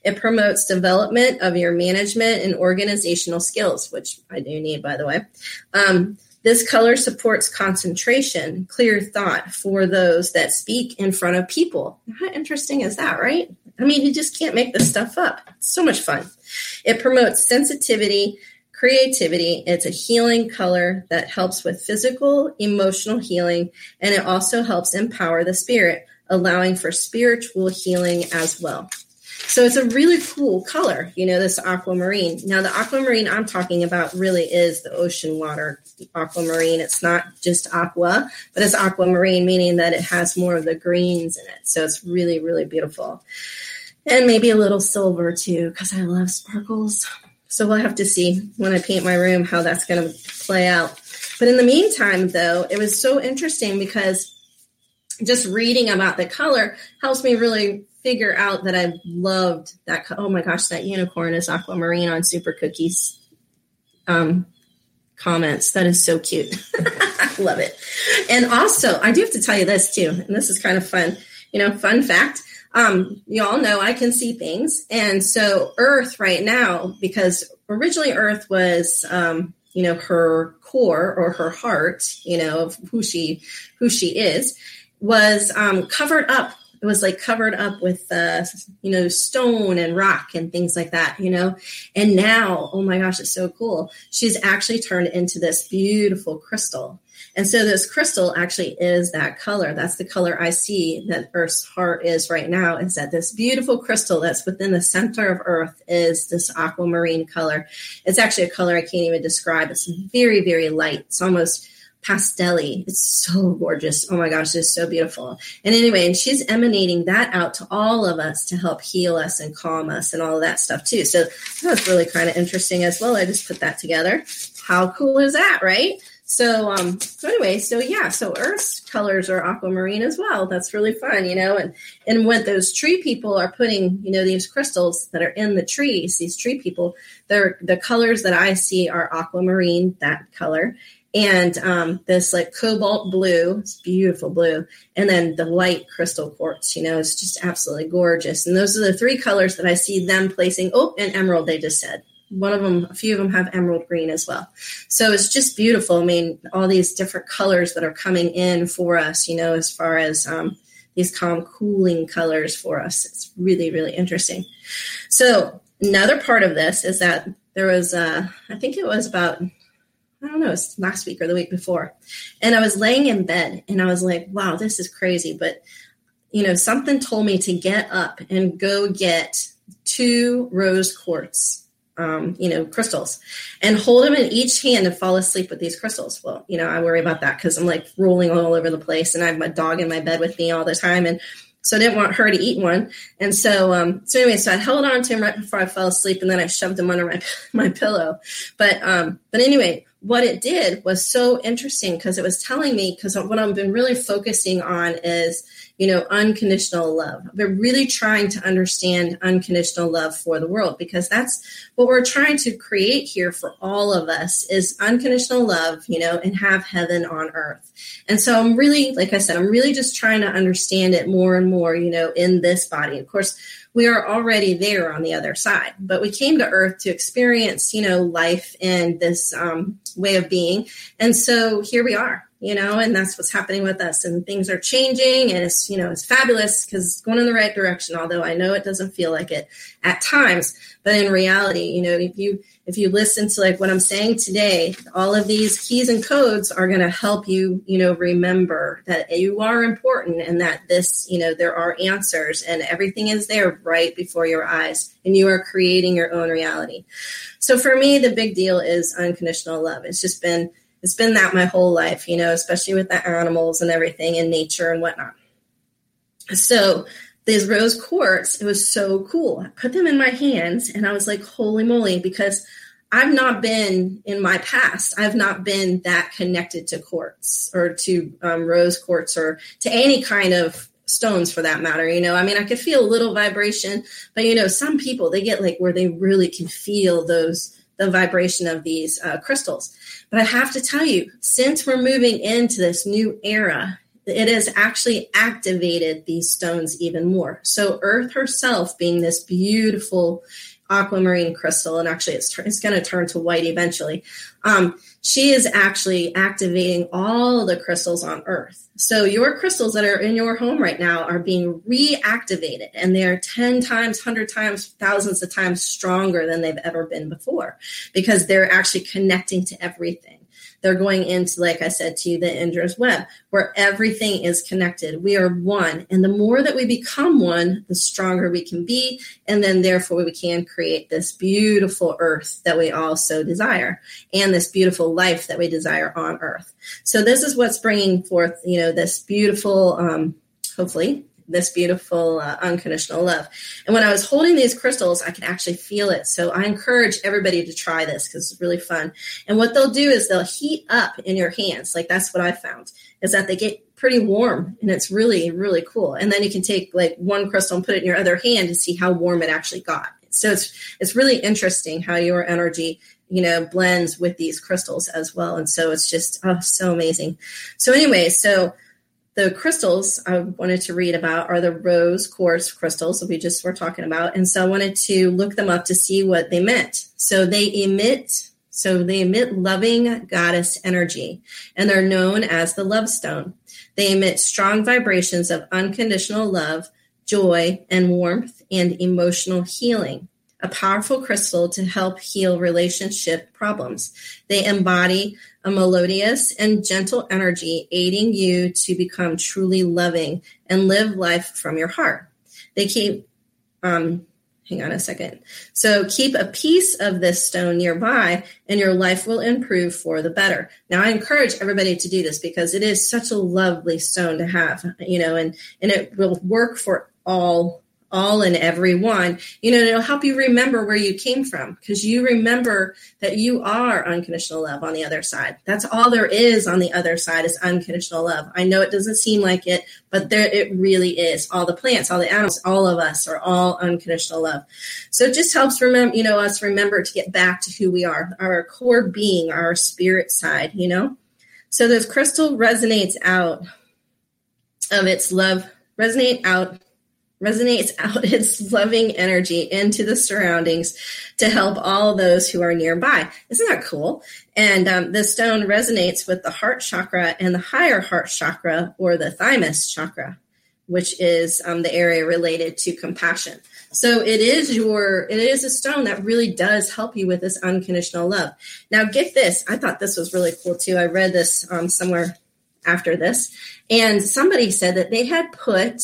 It promotes development of your management and organizational skills, which I do need by the way. Um, this color supports concentration, clear thought for those that speak in front of people. How interesting is that, right? I mean, you just can't make this stuff up. It's so much fun. It promotes sensitivity, creativity. It's a healing color that helps with physical, emotional healing, and it also helps empower the spirit, allowing for spiritual healing as well. So it's a really cool color, you know, this aquamarine. Now, the aquamarine I'm talking about really is the ocean water aquamarine. It's not just aqua, but it's aquamarine, meaning that it has more of the greens in it. So it's really, really beautiful. And maybe a little silver too, because I love sparkles. So we'll have to see when I paint my room how that's going to play out. But in the meantime, though, it was so interesting because just reading about the color helps me really figure out that I loved that. Oh my gosh, that unicorn is aquamarine on Super Cookies um, comments. That is so cute. I <laughs> love it. And also, I do have to tell you this too, and this is kind of fun. You know, fun fact um, you all know I can see things. And so Earth right now, because originally Earth was, um, you know, her core or her heart, you know, of who she, who she is, was um, covered up. It was like covered up with, uh, you know, stone and rock and things like that, you know. And now, oh my gosh, it's so cool. She's actually turned into this beautiful crystal and so this crystal actually is that color. That's the color I see that Earth's heart is right now, is that this beautiful crystal that's within the center of Earth is this aquamarine color. It's actually a color I can't even describe. It's very, very light. It's almost pastelly. It's so gorgeous. Oh my gosh, it's so beautiful. And anyway, and she's emanating that out to all of us to help heal us and calm us and all of that stuff too. So that was really kind of interesting as well. I just put that together. How cool is that, right? So, um, so anyway, so yeah, so Earth's colors are aquamarine as well. That's really fun, you know. And and when those tree people are putting, you know, these crystals that are in the trees, these tree people, they're the colors that I see are aquamarine, that color, and um, this like cobalt blue, it's beautiful blue, and then the light crystal quartz. You know, it's just absolutely gorgeous. And those are the three colors that I see them placing. Oh, and emerald, they just said one of them, a few of them have emerald green as well. So it's just beautiful. I mean, all these different colors that are coming in for us, you know, as far as um, these calm, cooling colors for us. It's really, really interesting. So another part of this is that there was, uh, I think it was about, I don't know, it's last week or the week before. And I was laying in bed and I was like, wow, this is crazy. But, you know, something told me to get up and go get two rose quartz um, you know, crystals and hold them in each hand and fall asleep with these crystals. Well, you know, I worry about that because I'm like rolling all over the place and I have my dog in my bed with me all the time. And so I didn't want her to eat one. And so, um, so anyway, so I held on to him right before I fell asleep and then I shoved him under my, <laughs> my pillow. But, um, but anyway, what it did was so interesting because it was telling me, because what I've been really focusing on is, you know, unconditional love. We're really trying to understand unconditional love for the world because that's what we're trying to create here for all of us is unconditional love, you know, and have heaven on earth. And so I'm really, like I said, I'm really just trying to understand it more and more, you know, in this body. Of course, we are already there on the other side. But we came to Earth to experience, you know, life and this um, way of being. And so here we are you know, and that's what's happening with us. And things are changing, and it's you know it's fabulous because it's going in the right direction. Although I know it doesn't feel like it at times, but in reality, you know, if you if you listen to like what I'm saying today, all of these keys and codes are going to help you, you know, remember that you are important and that this, you know, there are answers and everything is there right before your eyes, and you are creating your own reality. So for me, the big deal is unconditional love. It's just been it's been that my whole life, you know, especially with the animals and everything and nature and whatnot. So these rose quartz, it was so cool. I put them in my hands and I was like, holy moly, because I've not been in my past, I've not been that connected to quartz or to um, rose quartz or to any kind of stones for that matter. You know, I mean, I could feel a little vibration, but you know, some people they get like where they really can feel those the vibration of these uh, crystals. But I have to tell you, since we're moving into this new era, it has actually activated these stones even more. So, Earth herself, being this beautiful aquamarine crystal, and actually it's, it's going to turn to white eventually, um, she is actually activating all the crystals on Earth. So, your crystals that are in your home right now are being reactivated, and they're 10 times, 100 times, thousands of times stronger than they've ever been before because they're actually connecting to everything. They're going into, like I said to you, the Indra's web, where everything is connected. We are one. And the more that we become one, the stronger we can be. And then, therefore, we can create this beautiful earth that we all so desire and this beautiful life that we desire on earth. So, this is what's bringing forth, you know, this beautiful, um, hopefully, this beautiful uh, unconditional love. And when I was holding these crystals, I could actually feel it. So I encourage everybody to try this because it's really fun. And what they'll do is they'll heat up in your hands. Like that's what I found is that they get pretty warm and it's really, really cool. And then you can take like one crystal and put it in your other hand to see how warm it actually got. So it's it's really interesting how your energy you know blends with these crystals as well and so it's just oh so amazing so anyway so the crystals I wanted to read about are the rose quartz crystals that we just were talking about. And so I wanted to look them up to see what they meant. So they emit, so they emit loving goddess energy, and they're known as the love stone. They emit strong vibrations of unconditional love, joy, and warmth, and emotional healing a powerful crystal to help heal relationship problems. They embody a melodious and gentle energy, aiding you to become truly loving and live life from your heart. They keep, um, hang on a second. So keep a piece of this stone nearby and your life will improve for the better. Now I encourage everybody to do this because it is such a lovely stone to have, you know, and, and it will work for all all and every one, you know, it'll help you remember where you came from because you remember that you are unconditional love on the other side. That's all there is on the other side is unconditional love. I know it doesn't seem like it, but there it really is. All the plants, all the animals, all of us are all unconditional love. So it just helps remember, you know, us remember to get back to who we are, our core being, our spirit side, you know? So this crystal resonates out of its love, resonate out resonates out <laughs> its loving energy into the surroundings to help all those who are nearby. Isn't that cool? And um, the stone resonates with the heart chakra and the higher heart chakra or the thymus chakra, which is um, the area related to compassion. So it is your, it is a stone that really does help you with this unconditional love. Now, get this. I thought this was really cool too. I read this um, somewhere after this, and somebody said that they had put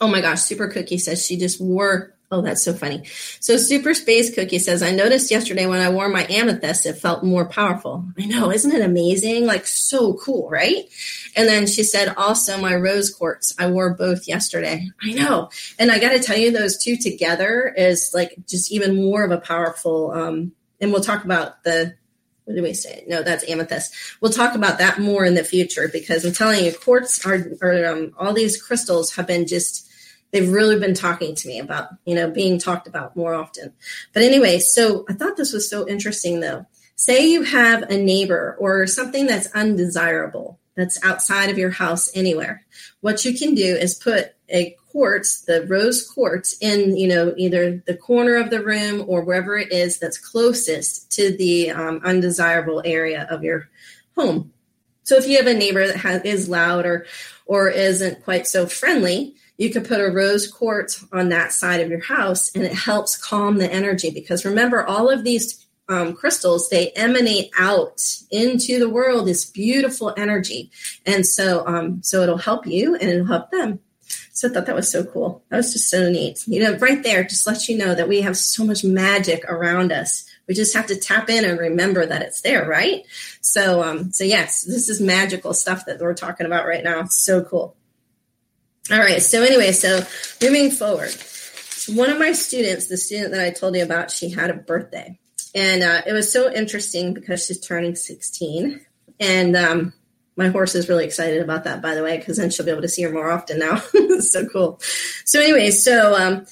Oh my gosh, Super Cookie says she just wore. Oh, that's so funny. So Super Space Cookie says, I noticed yesterday when I wore my amethyst, it felt more powerful. I know, isn't it amazing? Like so cool, right? And then she said, also my rose quartz. I wore both yesterday. I know. And I got to tell you, those two together is like just even more of a powerful, um, and we'll talk about the what do we say? No, that's amethyst. We'll talk about that more in the future because I'm telling you, quartz are, or um, all these crystals have been just they've really been talking to me about, you know, being talked about more often. But anyway, so I thought this was so interesting though. Say you have a neighbor or something that's undesirable that's outside of your house anywhere. What you can do is put a quartz, the rose quartz, in you know either the corner of the room or wherever it is that's closest to the um, undesirable area of your home. So if you have a neighbor that has, is loud or or isn't quite so friendly, you can put a rose quartz on that side of your house, and it helps calm the energy. Because remember, all of these um, crystals, they emanate out into the world this beautiful energy, and so um, so it'll help you and it'll help them. So I thought that was so cool. That was just so neat. You know, right there, just let you know that we have so much magic around us. We just have to tap in and remember that it's there, right? So, um, so yes, this is magical stuff that we're talking about right now. so cool. All right. So anyway, so moving forward, one of my students, the student that I told you about, she had a birthday, and uh, it was so interesting because she's turning 16. And um, my horse is really excited about that, by the way, because then she'll be able to see her more often now. <laughs> so cool. So, anyway, so um,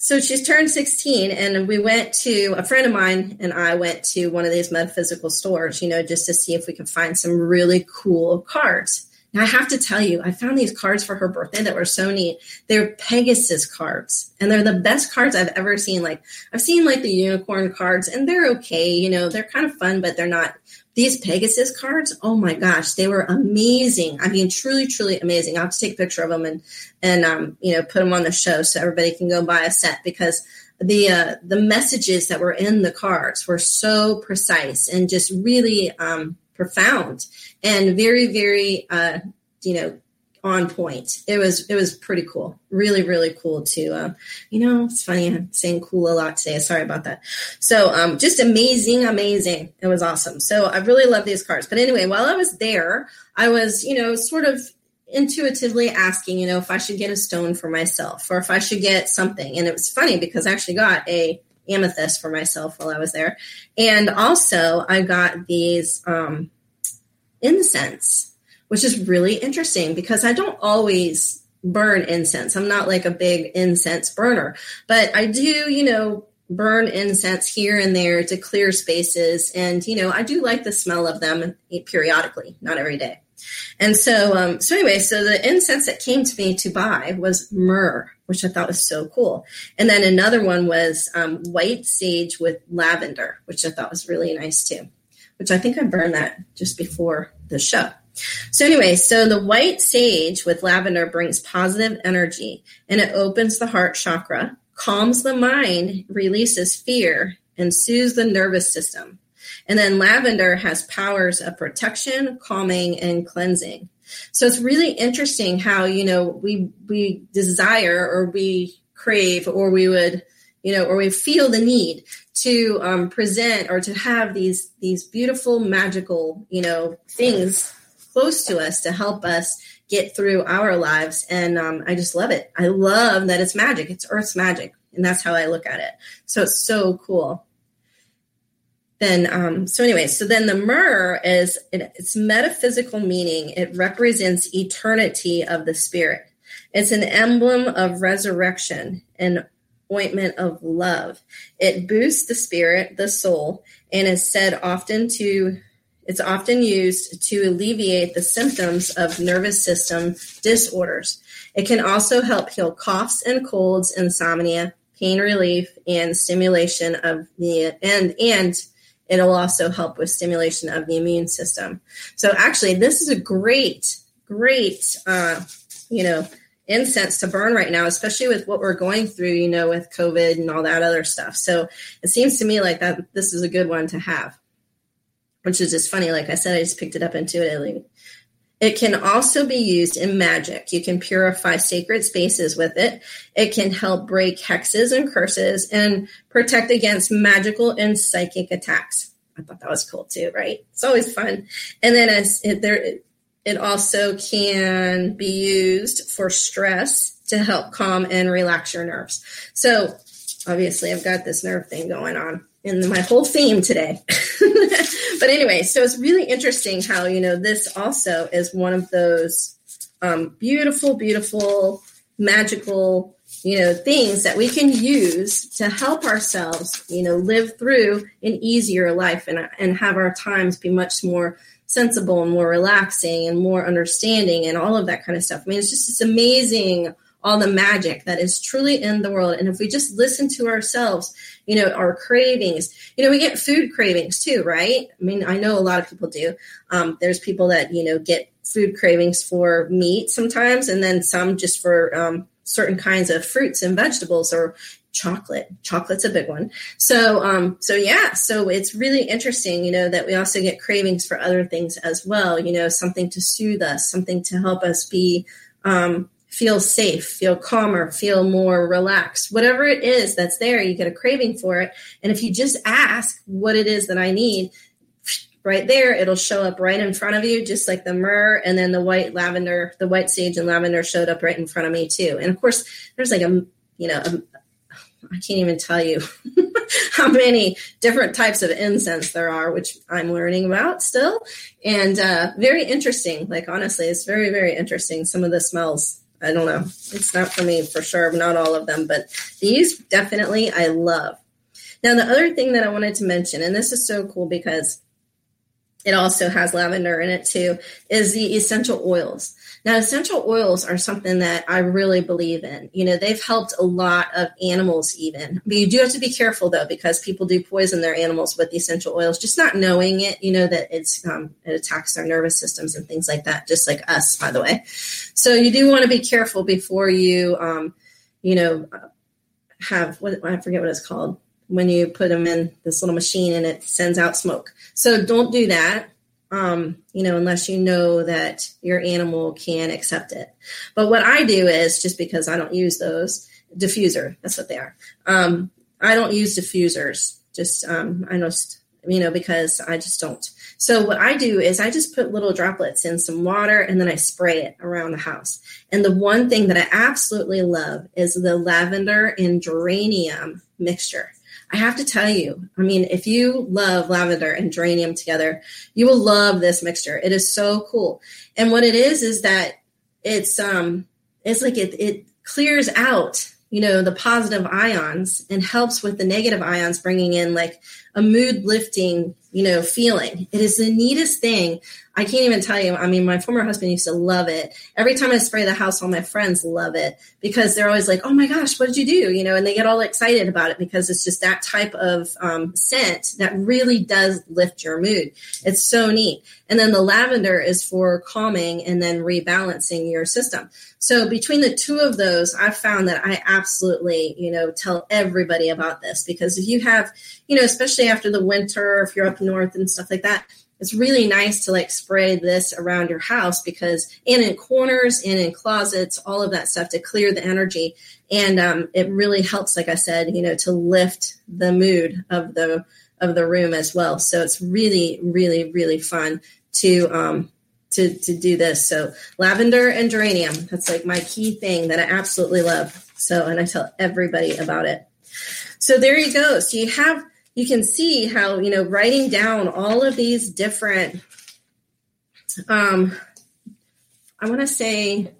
so she's turned 16, and we went to a friend of mine and I went to one of these metaphysical stores, you know, just to see if we could find some really cool cards. Now, I have to tell you, I found these cards for her birthday that were so neat. They're Pegasus cards, and they're the best cards I've ever seen. Like, I've seen like the unicorn cards, and they're okay. You know, they're kind of fun, but they're not. These Pegasus cards, oh my gosh, they were amazing. I mean, truly, truly amazing. I'll have to take a picture of them and, and um, you know, put them on the show so everybody can go buy a set because the uh, the messages that were in the cards were so precise and just really um, profound and very, very, uh, you know, on point. It was it was pretty cool. Really, really cool to uh, you know, it's funny I'm saying cool a lot today. Sorry about that. So um just amazing, amazing. It was awesome. So I really love these cards. But anyway, while I was there, I was, you know, sort of intuitively asking, you know, if I should get a stone for myself or if I should get something. And it was funny because I actually got a amethyst for myself while I was there. And also I got these um, incense, which is really interesting because I don't always burn incense. I'm not like a big incense burner, but I do, you know, burn incense here and there to clear spaces. And, you know, I do like the smell of them periodically, not every day. And so, um, so anyway, so the incense that came to me to buy was myrrh, which I thought was so cool. And then another one was um, white sage with lavender, which I thought was really nice too, which I think I burned that just before the show. So anyway, so the white sage with lavender brings positive energy and it opens the heart chakra, calms the mind, releases fear, and soothes the nervous system. And then lavender has powers of protection, calming, and cleansing. So it's really interesting how, you know, we we desire or we crave or we would, you know, or we feel the need to um, present or to have these these beautiful magical, you know, things close to us to help us get through our lives. And um, I just love it. I love that it's magic. It's Earth's magic. And that's how I look at it. So it's so cool then um, so anyway so then the myrrh is it, its metaphysical meaning. It represents eternity of the spirit. It's an emblem of resurrection and ointment of love. It boosts the spirit the soul and is said often to it's often used to alleviate the symptoms of nervous system disorders. It can also help heal coughs and colds insomnia pain relief and stimulation of the and and It'll also help with stimulation of the immune system. So actually, this is a great, great, uh, you know, incense to burn right now, especially with what we're going through, you know, with COVID and all that other stuff. So it seems to me like that this is a good one to have, which is just funny. Like I said, I just picked it up intuitively. It can also be used in magic. You can purify sacred spaces with it. It can help break hexes and curses and protect against magical and psychic attacks. I thought that was cool too, right? It's always fun. And then as it, there, it also can be used for stress to help calm and relax your nerves. So obviously, I've got this nerve thing going on in my whole theme today. <laughs> but anyway, so it's really interesting how, you know, this also is one of those um, beautiful, beautiful, magical, you know, things that we can use to help ourselves, you know, live through an easier life and, and have our times be much more sensible and more relaxing and more understanding and all of that kind of stuff. I mean, it's just this amazing all the magic that is truly in the world. And if we just listen to ourselves, you know, our cravings, you know, we get food cravings too, right? I mean, I know a lot of people do. Um, there's people that, you know, get food cravings for meat sometimes, and then some just for um, certain kinds of fruits and vegetables or chocolate chocolate's a big one so um so yeah so it's really interesting you know that we also get cravings for other things as well you know something to soothe us something to help us be um feel safe feel calmer feel more relaxed whatever it is that's there you get a craving for it and if you just ask what it is that i need right there it'll show up right in front of you just like the myrrh and then the white lavender the white sage and lavender showed up right in front of me too and of course there's like a you know a, I can't even tell you <laughs> how many different types of incense there are, which I'm learning about still. And uh, very interesting. Like, honestly, it's very, very interesting. Some of the smells, I don't know. It's not for me for sure, not all of them, but these definitely I love. Now, the other thing that I wanted to mention, and this is so cool because it also has lavender in it too, is the essential oils. Now, essential oils are something that I really believe in. You know, they've helped a lot of animals, even. But you do have to be careful, though, because people do poison their animals with the essential oils, just not knowing it. You know that it's um, it attacks their nervous systems and things like that, just like us, by the way. So you do want to be careful before you, um, you know, have what I forget what it's called when you put them in this little machine and it sends out smoke. So don't do that um, you know, unless you know that your animal can accept it. But what I do is just because I don't use those diffuser, that's what they are. Um, I don't use diffusers. Just um, I just you know because I just don't. So what I do is I just put little droplets in some water and then I spray it around the house. And the one thing that I absolutely love is the lavender and geranium mixture. I have to tell you, I mean, if you love lavender and geranium together, you will love this mixture. It is so cool. And what it is is that it's um it's like it it clears out, you know, the positive ions and helps with the negative ions bringing in like a mood lifting, you know, feeling. It is the neatest thing. I can't even tell you. I mean, my former husband used to love it. Every time I spray the house, all my friends love it because they're always like, "Oh my gosh, what did you do?" You know, and they get all excited about it because it's just that type of um, scent that really does lift your mood. It's so neat. And then the lavender is for calming and then rebalancing your system. So between the two of those, I've found that I absolutely, you know, tell everybody about this because if you have, you know, especially after the winter, if you're up north and stuff like that, it's really nice to like spray this around your house because and in corners and in closets all of that stuff to clear the energy. And um, it really helps like i said you know to lift the mood of the of the room as well. So it's really really really fun to um to to do this. So lavender and geranium that's like my key thing that i absolutely love. So and i tell everybody about it. So there you go. So you have you can see how you know writing down all of these different um i want to say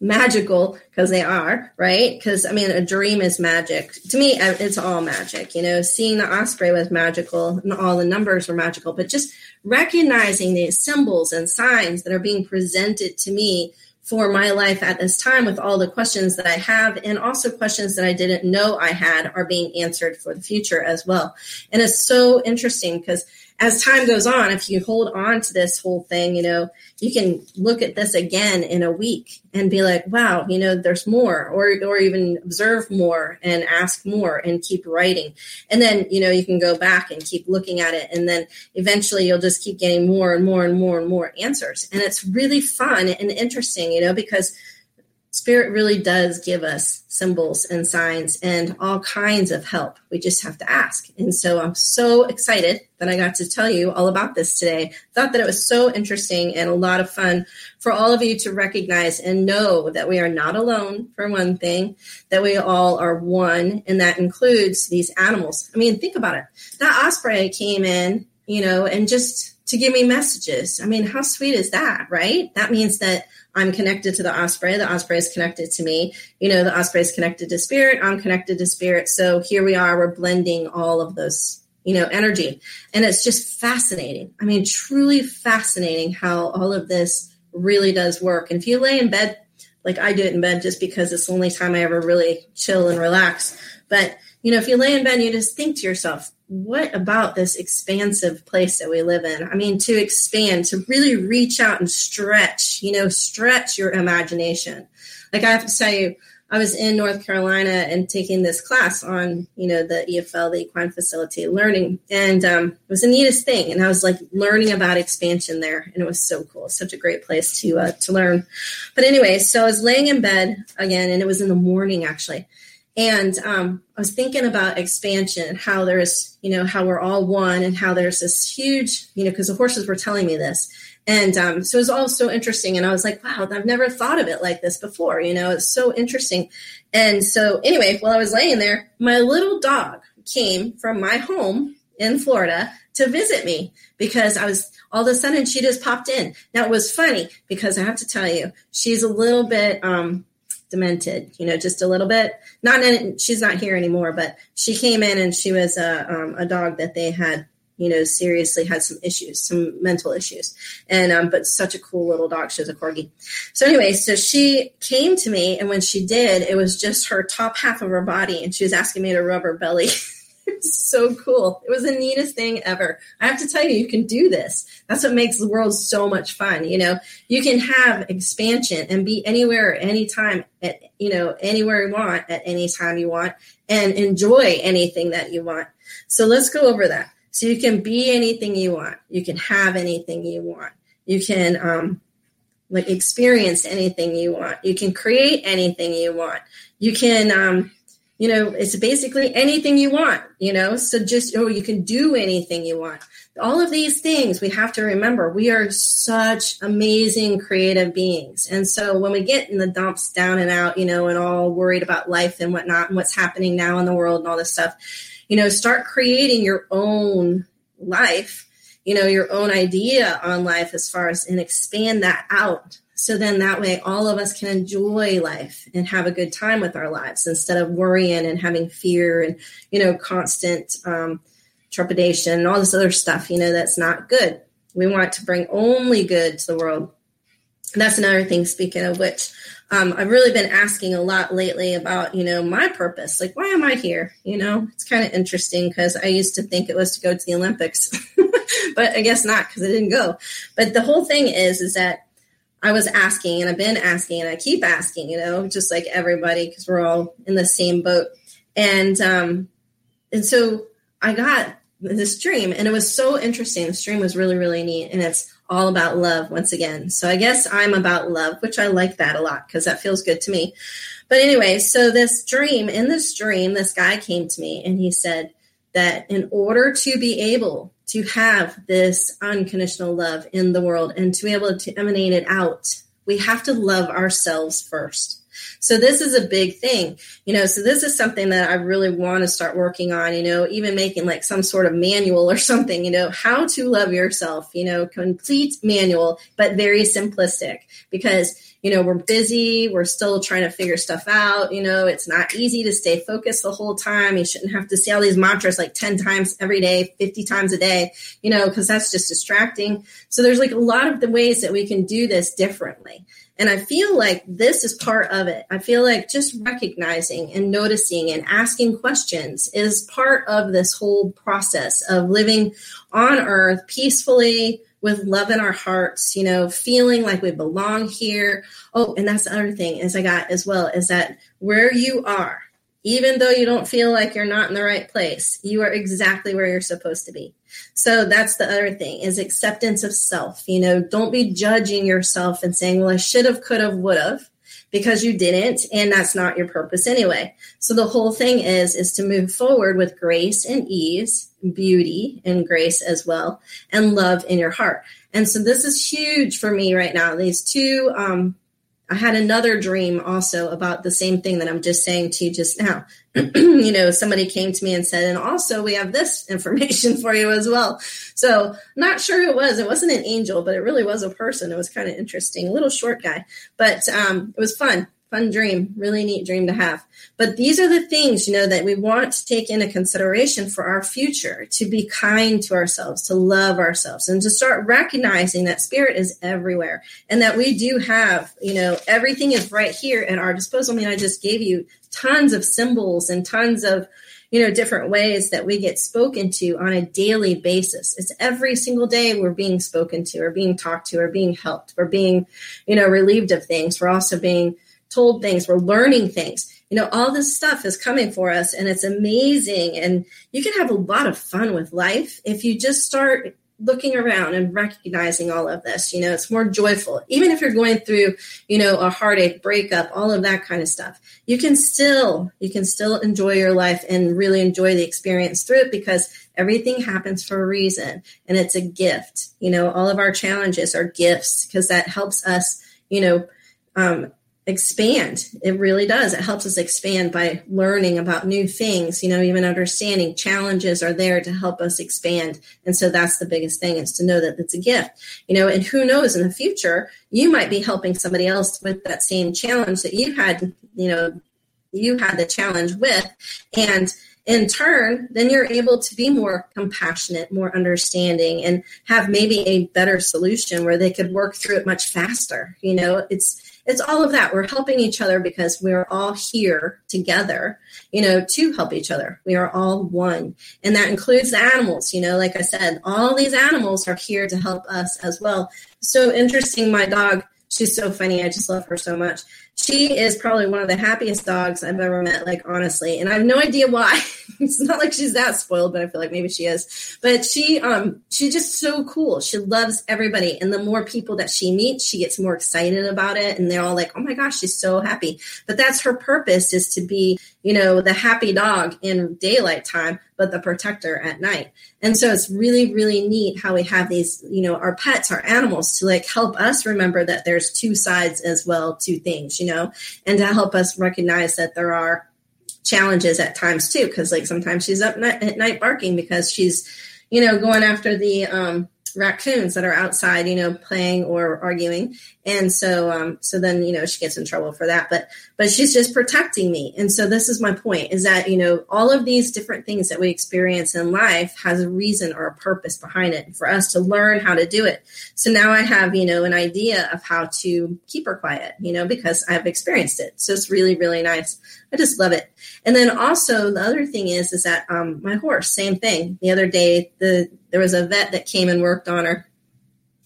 magical because they are right? Because i mean a dream is magic. To me uh, it's all magic you know? Seeing the osprey was magical and all the numbers were magical but just recognizing these symbols and signs that are being presented to me for my life at this time with all the questions that I have and also questions that I didn't know I had are being answered for the future as well. And it's so interesting because as time goes on, if you hold on to this whole thing, you know, you can look at this again in a week and be like, wow, you know, there's more, or or even observe more and ask more and keep writing. And then, you know, you can go back and keep looking at it. And then eventually you'll just keep getting more and more and more and more answers. And it's really fun and interesting, you know, because Spirit really does give us symbols and signs and all kinds of help. We just have to ask. And so I'm so excited that I got to tell you all about this today. Thought that it was so interesting and a lot of fun for all of you to recognize and know that we are not alone, for one thing, that we all are one, and that includes these animals. I mean, think about it. That osprey came in, you know, and just to give me messages. I mean, how sweet is that, right? That means that I'm connected to the osprey. The osprey is connected to me. You know, the osprey is connected to spirit. I'm connected to spirit. So here we are. We're blending all of those, you know, energy. And it's just fascinating. I mean, truly fascinating how all of this really does work. And if you lay in bed like I do it in bed just because it's the only time I ever really chill and relax. But you know, if you lay in bed, you just think to yourself, what about this expansive place that we live in? I mean, to expand, to really reach out and stretch, you know, stretch your imagination. Like I have to tell you, I was in North Carolina and taking this class on, you know, the EFL, the Equine Facilitated Learning, and um, it was the neatest thing. And I was like learning about expansion there, and it was so cool. Such a great place to uh, to learn. But anyway, so I was laying in bed again, and it was in the morning actually, and um, I was thinking about expansion, how there's, you know, how we're all one, and how there's this huge, you know, because the horses were telling me this and um, so it was all so interesting. And I was like, wow, I've never thought of it like this before. You know, it's so interesting. And so, anyway, while I was laying there, my little dog came from my home in Florida to visit me because I was all of a sudden she just popped in. Now it was funny because I have to tell you, she's a little bit um, demented, you know, just a little bit. Not in, she's not here anymore, but she came in and she was a, um, a dog that they had you know, seriously had some issues, some mental issues. And, um, but such a cool little dog. She was a corgi. So anyway, so she came to me and when she did, it was just her top half of her body and she was asking me to rub her belly. <laughs> it's <laughs> so cool. It was the neatest thing ever. I have to tell you, you can do this. That's what makes the world so much fun. You know, you can have expansion and be anywhere, anytime, at, you know, anywhere you want, at any time you want, and enjoy anything that you want. So let's go over that. So you can be anything you want. You can have anything you want. You can um, like experience anything you want. You can create anything you want. You can, um, you know, it's basically anything you want. You know, so just oh, you can do anything you want. All of these things we have to remember. We are such amazing creative beings, and so when we get in the dumps, down and out, you know, and all worried about life and whatnot, and what's happening now in the world and all this stuff you know start creating your own life you know your own idea on life as far as and expand that out so then that way all of us can enjoy life and have a good time with our lives instead of worrying and having fear and you know constant um, trepidation and all this other stuff you know that's not good we want to bring only good to the world that's another thing speaking of which um, I've really been asking a lot lately about, you know, my purpose. Like, why am I here? You know, it's kind of interesting because I used to think it was to go to the Olympics, <laughs> but I guess not because I didn't go. But the whole thing is, is that I was asking and I've been asking and I keep asking, you know, just like everybody because we're all in the same boat. And um, and so I got this dream and it was so interesting. The stream was really, really neat. And it's all about love once again. So I guess I'm about love, which I like that a lot because that feels good to me. But anyway, so this dream, in this dream, this guy came to me and he said that in order to be able to have this unconditional love in the world and to be able to emanate it out, we have to love ourselves first. So this is a big thing, you know. So this is something that I really want to start working on, you know, even making like some sort of manual or something, you know, how to love yourself, you know, complete manual, but very simplistic because you know, we're busy, we're still trying to figure stuff out. You know, it's not easy to stay focused the whole time. You shouldn't have to say all these mantras like 10 times every day, 50 times a day, you know, because that's just distracting. So there's like a lot of the ways that we can do this differently. And I feel like this is part of it. I feel like just recognizing and noticing and asking questions is part of this whole process of living on earth peacefully with love in our hearts, you know, feeling like we belong here. Oh, and that's the other thing is I got as well is that where you are, even though you don't feel like you're not in the right place, you are exactly where you're supposed to be. So that's the other thing is acceptance of self. You know, don't be judging yourself and saying, well, I should have, could have, would have because you didn't and that's not your purpose anyway. So the whole thing is is to move forward with grace and ease, beauty and grace as well and love in your heart. And so this is huge for me right now. These two um I had another dream also about the same thing that I'm just saying to you just now. <clears throat> you know, somebody came to me and said, and also we have this <laughs> information for you as well. So, not sure who it was. It wasn't an angel, but it really was a person. It was kind of interesting, a little short guy, but um, it was fun. Fun dream, really neat dream to have. But these are the things, you know, that we want to take into consideration for our future to be kind to ourselves, to love ourselves, and to start recognizing that spirit is everywhere and that we do have, you know, everything is right here at our disposal. I mean, I just gave you tons of symbols and tons of you know different ways that we get spoken to on a daily basis it's every single day we're being spoken to or being talked to or being helped we're being you know relieved of things we're also being told things, we're learning things. You know, all this stuff is coming for us and it's amazing. And you can have a lot of fun with life if you just start looking around and recognizing all of this. You know, it's more joyful. Even if you're going through, you know, a heartache, breakup, all of that kind of stuff, you can still, you can still enjoy your life and really enjoy the experience through it because everything happens for a reason and it's a gift. You know, all of our challenges are gifts because that helps us, you know, um, expand. It really does. It helps us expand by learning about new things, you know, even understanding challenges are there to help us expand. And so that's the biggest thing is to know that it's a gift, you know, and who knows in the future, you might be helping somebody else with that same challenge that you had, you know, you had the challenge with. And in turn, then you're able to be more compassionate, more understanding, and have maybe a better solution where they could work through it much faster. You know, it's it's all of that. We're helping each other because we're all here together, you know, to help each other. We are all one. And that includes the animals, you know, like I said, all these animals are here to help us as well. So interesting. My dog, she's so funny. I just love her so much she is probably one of the happiest dogs I've ever met, like honestly. And I have no idea why. <laughs> it's not like she's that spoiled, but I feel like maybe she is. But she um she's just so cool. She loves everybody. And the more people that she meets, she gets more excited about it. And they're all like, Oh my gosh, she's so happy. But that's her purpose is to be, you know, the happy dog in daylight time, but the protector at night. And so it's really, really neat how we have these, you know, our pets, our animals to like help us remember that there's two sides as well to things. You know, and to help us recognize that there are challenges at times too. Cause like sometimes she's up at night barking because she's, you know, going after the, um, raccoons that are outside, you know, playing or arguing. And so, um, so then, you know, she gets in trouble for that, but, but she's just protecting me. And so this is my point is that, you know, all of these different things that we experience in life has a reason or a purpose behind it for us to learn how to do it. So now I have, you know, an idea of how to keep her quiet, you know, because I've experienced it. So it's really, really nice. I just love it. And then also the other thing is, is that, um, my horse, same thing. The other day, the, there was a vet that came and worked on her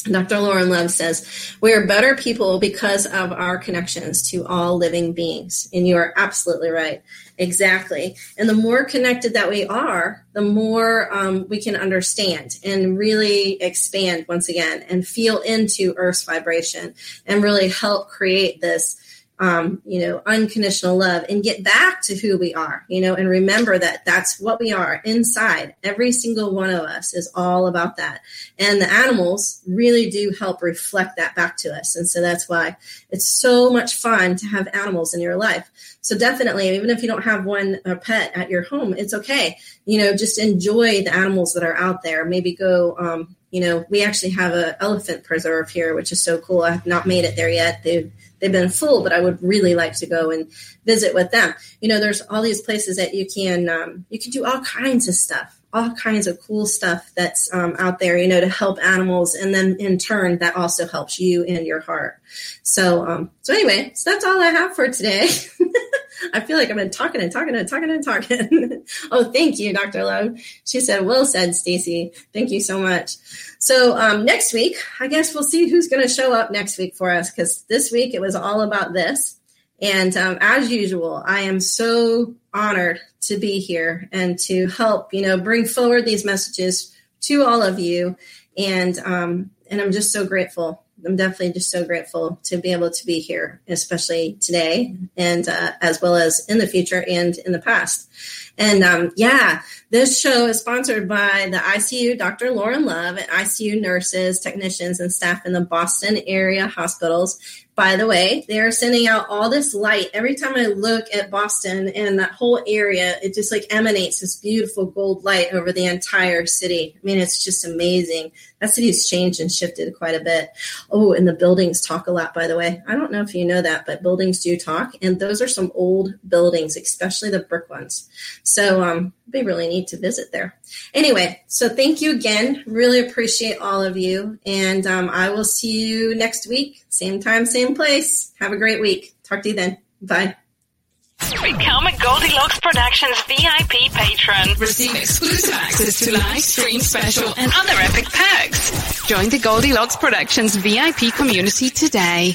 Dr. Lauren Love says, We are better people because of our connections to all living beings. And you are absolutely right. Exactly. And the more connected that we are, the more um, we can understand and really expand once again and feel into Earth's vibration and really help create this um, you know, unconditional love and get back to who we are, you know, and remember that that's what we are inside. Every single one of us is all about that. And the animals really do help reflect that back to us. And so that's why it's so much fun to have animals in your life. So definitely, even if you don't have one a pet at your home, it's okay. You know, just enjoy the animals that are out there. Maybe go, um, you know, we actually have an elephant preserve here, which is so cool. I have not made it there yet. They've they've been full, but I would really like to go and visit with them. You know, there's all these places that you can um, you can do all kinds of stuff, all kinds of cool stuff that's um, out there. You know, to help animals, and then in turn, that also helps you and your heart. So, um, so anyway, so that's all I have for today. <laughs> I feel like I've been talking and talking and talking and talking. <laughs> oh, thank you, Dr. Love. She said, well said, Stacy. Thank you so much. So um, next week, I guess we'll see who's going to show up next week for us because this week it was all about this. And um, as usual, I am so honored to be here and to help, you know, bring forward these messages to all of you. And um, and I'm just so grateful I'm definitely just so grateful to be able to be here, especially today, and uh, as well as in the future and in the past. And um, yeah, this show is sponsored by the ICU Dr. Lauren Love and ICU nurses, technicians, and staff in the Boston area hospitals by the way, they are sending out all this light. Every time I look at Boston and that whole area, it just like emanates this beautiful gold light over the entire city. I mean, it's just amazing. That city has changed and shifted quite a bit. Oh, and the buildings talk a lot, by the way. I don't know if you know that, but buildings do talk. And those are some old buildings, especially the brick ones. So um, it'd really neat to visit there. Anyway, so thank you again. Really appreciate all of you. And um, I will see you next week. Same time, same place. Have a great week. Talk to you then. Bye. Become a Goldilocks Productions VIP patron. Receive exclusive access to live stream special and other epic perks. Join the Goldilocks Productions VIP community today.